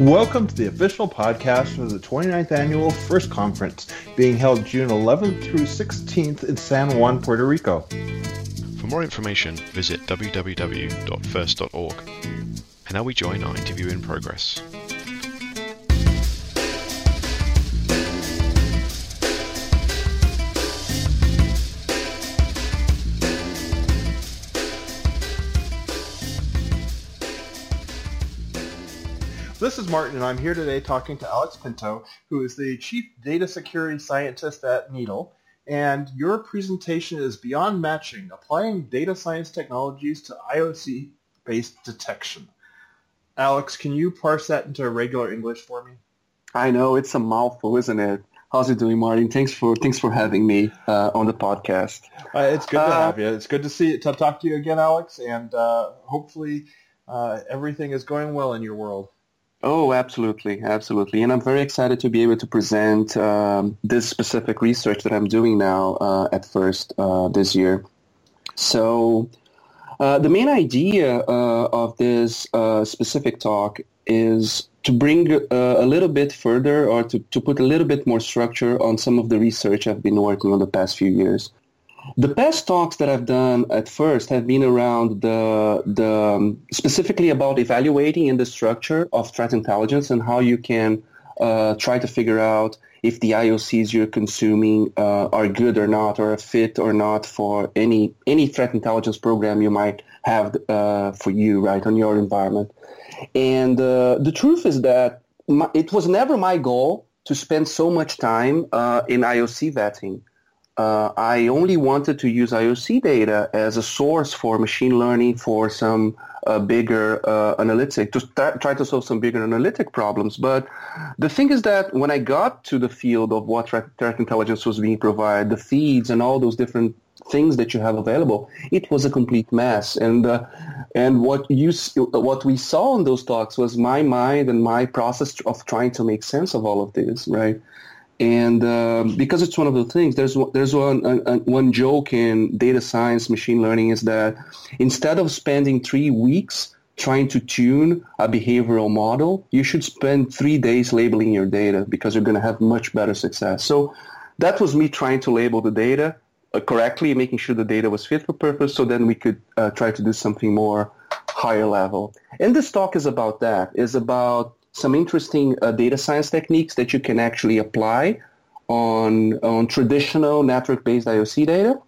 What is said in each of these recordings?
Welcome to the official podcast for the 29th annual FIRST Conference, being held June 11th through 16th in San Juan, Puerto Rico. For more information, visit www.first.org. And now we join our interview in progress. This is Martin, and I'm here today talking to Alex Pinto, who is the Chief Data Security Scientist at Niddel. And your presentation is Beyond Matching, Applying Data Science Technologies to IOC-Based Detection. Alex, can you parse that into regular English for me? I know, it's a mouthful, isn't it? How's it doing, Martin? Thanks for thanks for having me uh, on the podcast. Uh, it's good to uh, have you. It's good to see to talk to you again, Alex, and uh, hopefully uh, everything is going well in your world. Oh, absolutely, absolutely. And I'm very excited to be able to present um, this specific research that I'm doing now uh, at first uh, this year. So uh, the main idea uh, of this uh, specific talk is to bring uh, a little bit further or to, to put a little bit more structure on some of the research I've been working on the past few years. The past talks that I've done at first have been around the, the um, specifically about evaluating in the structure of threat intelligence and how you can uh, try to figure out if the IOCs you're consuming uh, are good or not, or a fit or not for any any threat intelligence program you might have uh, for you, right, on your environment. And uh, the truth is that my, it was never my goal to spend so much time uh, in IOC vetting uh, I only wanted to use IOC data as a source for machine learning for some uh, bigger uh, analytic to try to solve some bigger analytic problems. But the thing is that when I got to the field of what threat, threat intelligence was being provided, the feeds and all those different things that you have available, it was a complete mess. And uh, and what you what we saw in those talks was my mind and my process of trying to make sense of all of this, right? And uh, because it's one of the things, there's there's one one joke in data science, machine learning is that instead of spending three weeks trying to tune a behavioral model, you should spend three days labeling your data because you're going to have much better success. So that was me trying to label the data uh, correctly, making sure the data was fit for purpose, so then we could uh, try to do something more higher level. And this talk is about that. Is about some interesting uh, data science techniques that you can actually apply on on traditional network-based IOC data,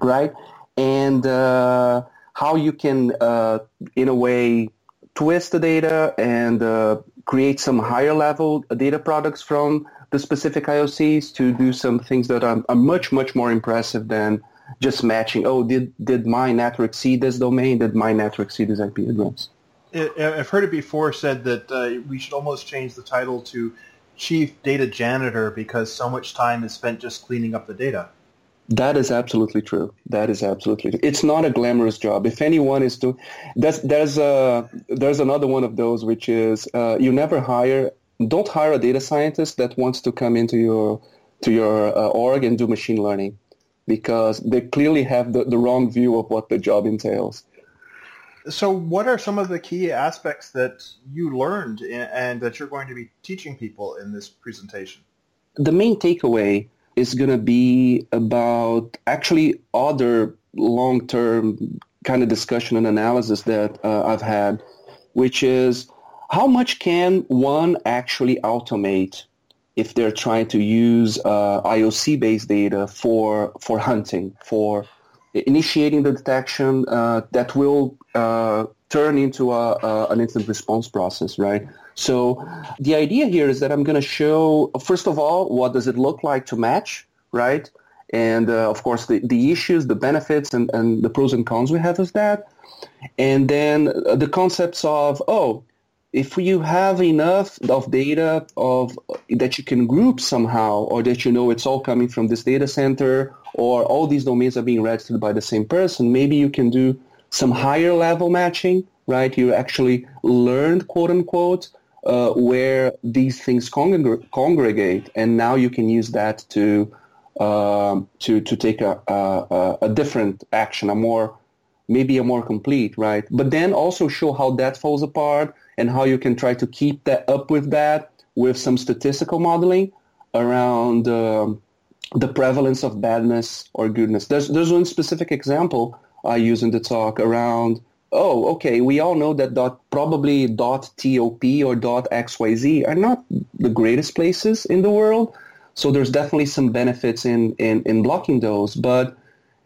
right? And uh, how you can, uh, in a way, twist the data and uh, create some higher level data products from the specific IOCs to do some things that are, are much much more impressive than just matching. Oh, did did my network see this domain? Did my network see this IP address? I've heard it before said that uh, we should almost change the title to chief data janitor because so much time is spent just cleaning up the data. That is absolutely true. That is absolutely true. It's not a glamorous job. If anyone is to, there's there's a there's another one of those which is uh, you never hire don't hire a data scientist that wants to come into your to your uh, org and do machine learning because they clearly have the, the wrong view of what the job entails. So, what are some of the key aspects that you learned and that you're going to be teaching people in this presentation? The main takeaway is going to be about actually other long-term kind of discussion and analysis that uh, I've had, which is how much can one actually automate if they're trying to use uh, IOC-based data for for hunting, for initiating the detection uh, that will uh, turn into a, a, an instant response process, right? So the idea here is that I'm going to show, first of all, what does it look like to match, right? And uh, of course, the, the issues, the benefits, and, and the pros and cons we have of that. And then the concepts of, oh, if you have enough of data of that you can group somehow or that you know it's all coming from this data center or all these domains are being registered by the same person, maybe you can do some higher level matching, right? You actually learned, quote unquote, uh, where these things congr- congregate, and now you can use that to uh, to to take a, a, a different action, a more maybe a more complete, right? But then also show how that falls apart and how you can try to keep that up with that with some statistical modeling around um, the prevalence of badness or goodness. There's, there's one specific example I use in the talk around, oh, okay, we all know that dot, probably dot .top or dot .xyz are not the greatest places in the world. So there's definitely some benefits in, in, in blocking those. But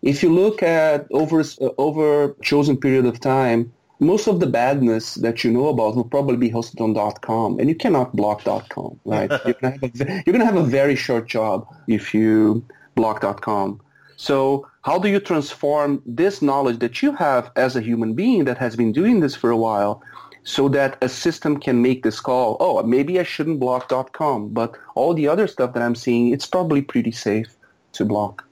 if you look at over, uh, over chosen period of time, most of the badness that you know about will probably be hosted on .com, and you cannot block .com, right? you're gonna, a, you're gonna have a very short job if you block .com. So how do you transform this knowledge that you have as a human being that has been doing this for a while so that a system can make this call, oh, maybe I shouldn't block .com, but all the other stuff that I'm seeing, it's probably pretty safe to block.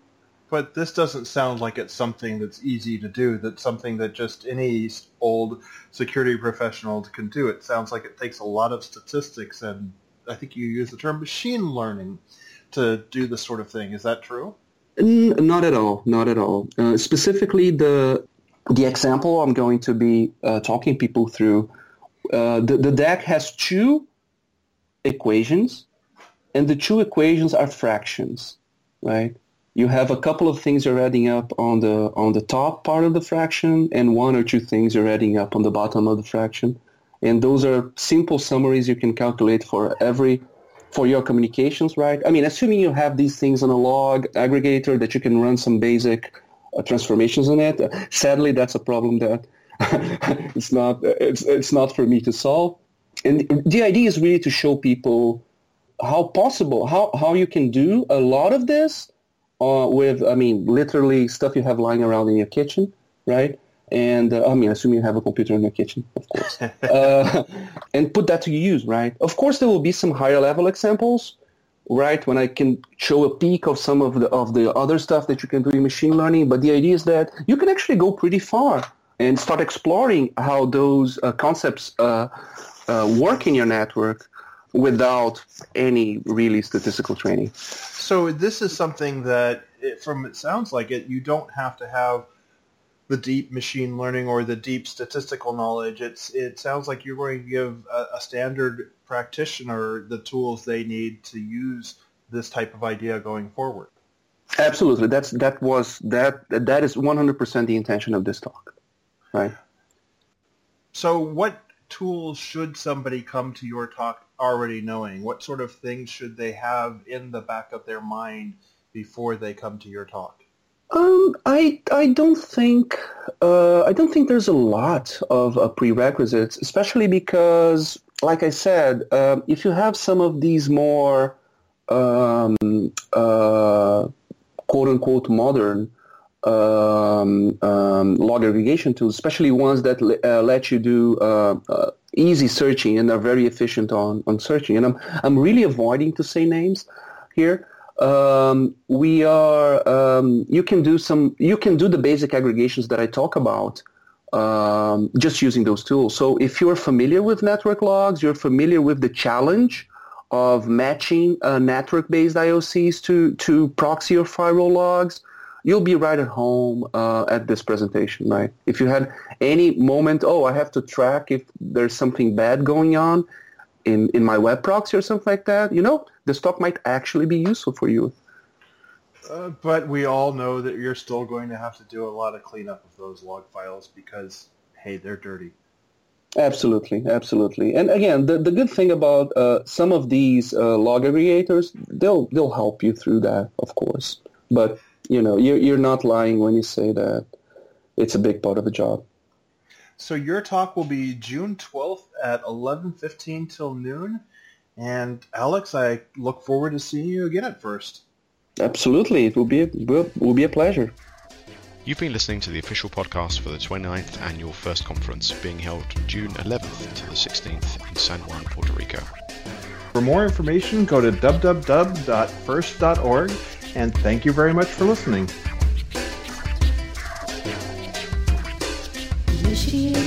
But this doesn't sound like it's something that's easy to do. That's something that just any old security professional can do. It sounds like it takes a lot of statistics and I think you use the term machine learning to do this sort of thing. Is that true? Not at all. Not at all. Uh, specifically, the the example I'm going to be uh, talking people through. Uh, the, the DAC has two equations, and the two equations are fractions, right? You have a couple of things you're adding up on the on the top part of the fraction and one or two things you're adding up on the bottom of the fraction. And those are simple summaries you can calculate for every for your communications right? I mean assuming you have these things on a log aggregator that you can run some basic uh, transformations on it sadly that's a problem that it's not it's it's not for me to solve. And the idea is really to show people how possible how how you can do a lot of this uh, with, I mean, literally stuff you have lying around in your kitchen, right? And uh, I mean, assume you have a computer in your kitchen, of course, uh, and put that to use, right? Of course, there will be some higher level examples, right? When I can show a peek of some of the of the other stuff that you can do in machine learning, but the idea is that you can actually go pretty far and start exploring how those uh, concepts uh, uh, work in your network without any really statistical training. So this is something that, it, from it sounds like it, you don't have to have the deep machine learning or the deep statistical knowledge. It's it sounds like you're going to give a, a standard practitioner the tools they need to use this type of idea going forward. Absolutely, that's that was that that is 100% the intention of this talk, right? So, what tools should somebody come to your talk already knowing? What sort of things should they have in the back of their mind before they come to your talk? Um, I I don't think uh, I don't think there's a lot of uh, prerequisites, especially because, like I said, uh, if you have some of these more um, uh, quote unquote modern um, um, log aggregation tools, especially ones that uh, let you do uh, uh, easy searching and are very efficient on, on searching. And I'm, I'm really avoiding to say names here. Um, we are, um, you can do some, you can do the basic aggregations that I talk about um, just using those tools. So if you're familiar with network logs, you're familiar with the challenge of matching uh, network-based IOCs to, to proxy or firewall logs, you'll be right at home uh, at this presentation, right? If you had any moment, oh, I have to track if there's something bad going on in, in my web proxy or something like that, you know, this talk might actually be useful for you. Uh, but we all know that you're still going to have to do a lot of cleanup of those log files because, hey, they're dirty. Absolutely, absolutely. And again, the, the good thing about uh, some of these uh, log aggregators, they'll they'll help you through that, of course. But you know, you're, you're not lying when you say that it's a big part of the job. So your talk will be June 12th at 11.15 till noon. And Alex, I look forward to seeing you again at first. Absolutely. It will be a, will, will be a pleasure. You've been listening to the official podcast for the 29th Annual FIRST Conference being held June 11th to the 16th in San Juan, Puerto Rico. For more information, go to www.first.org and thank you very much for listening. Initiating.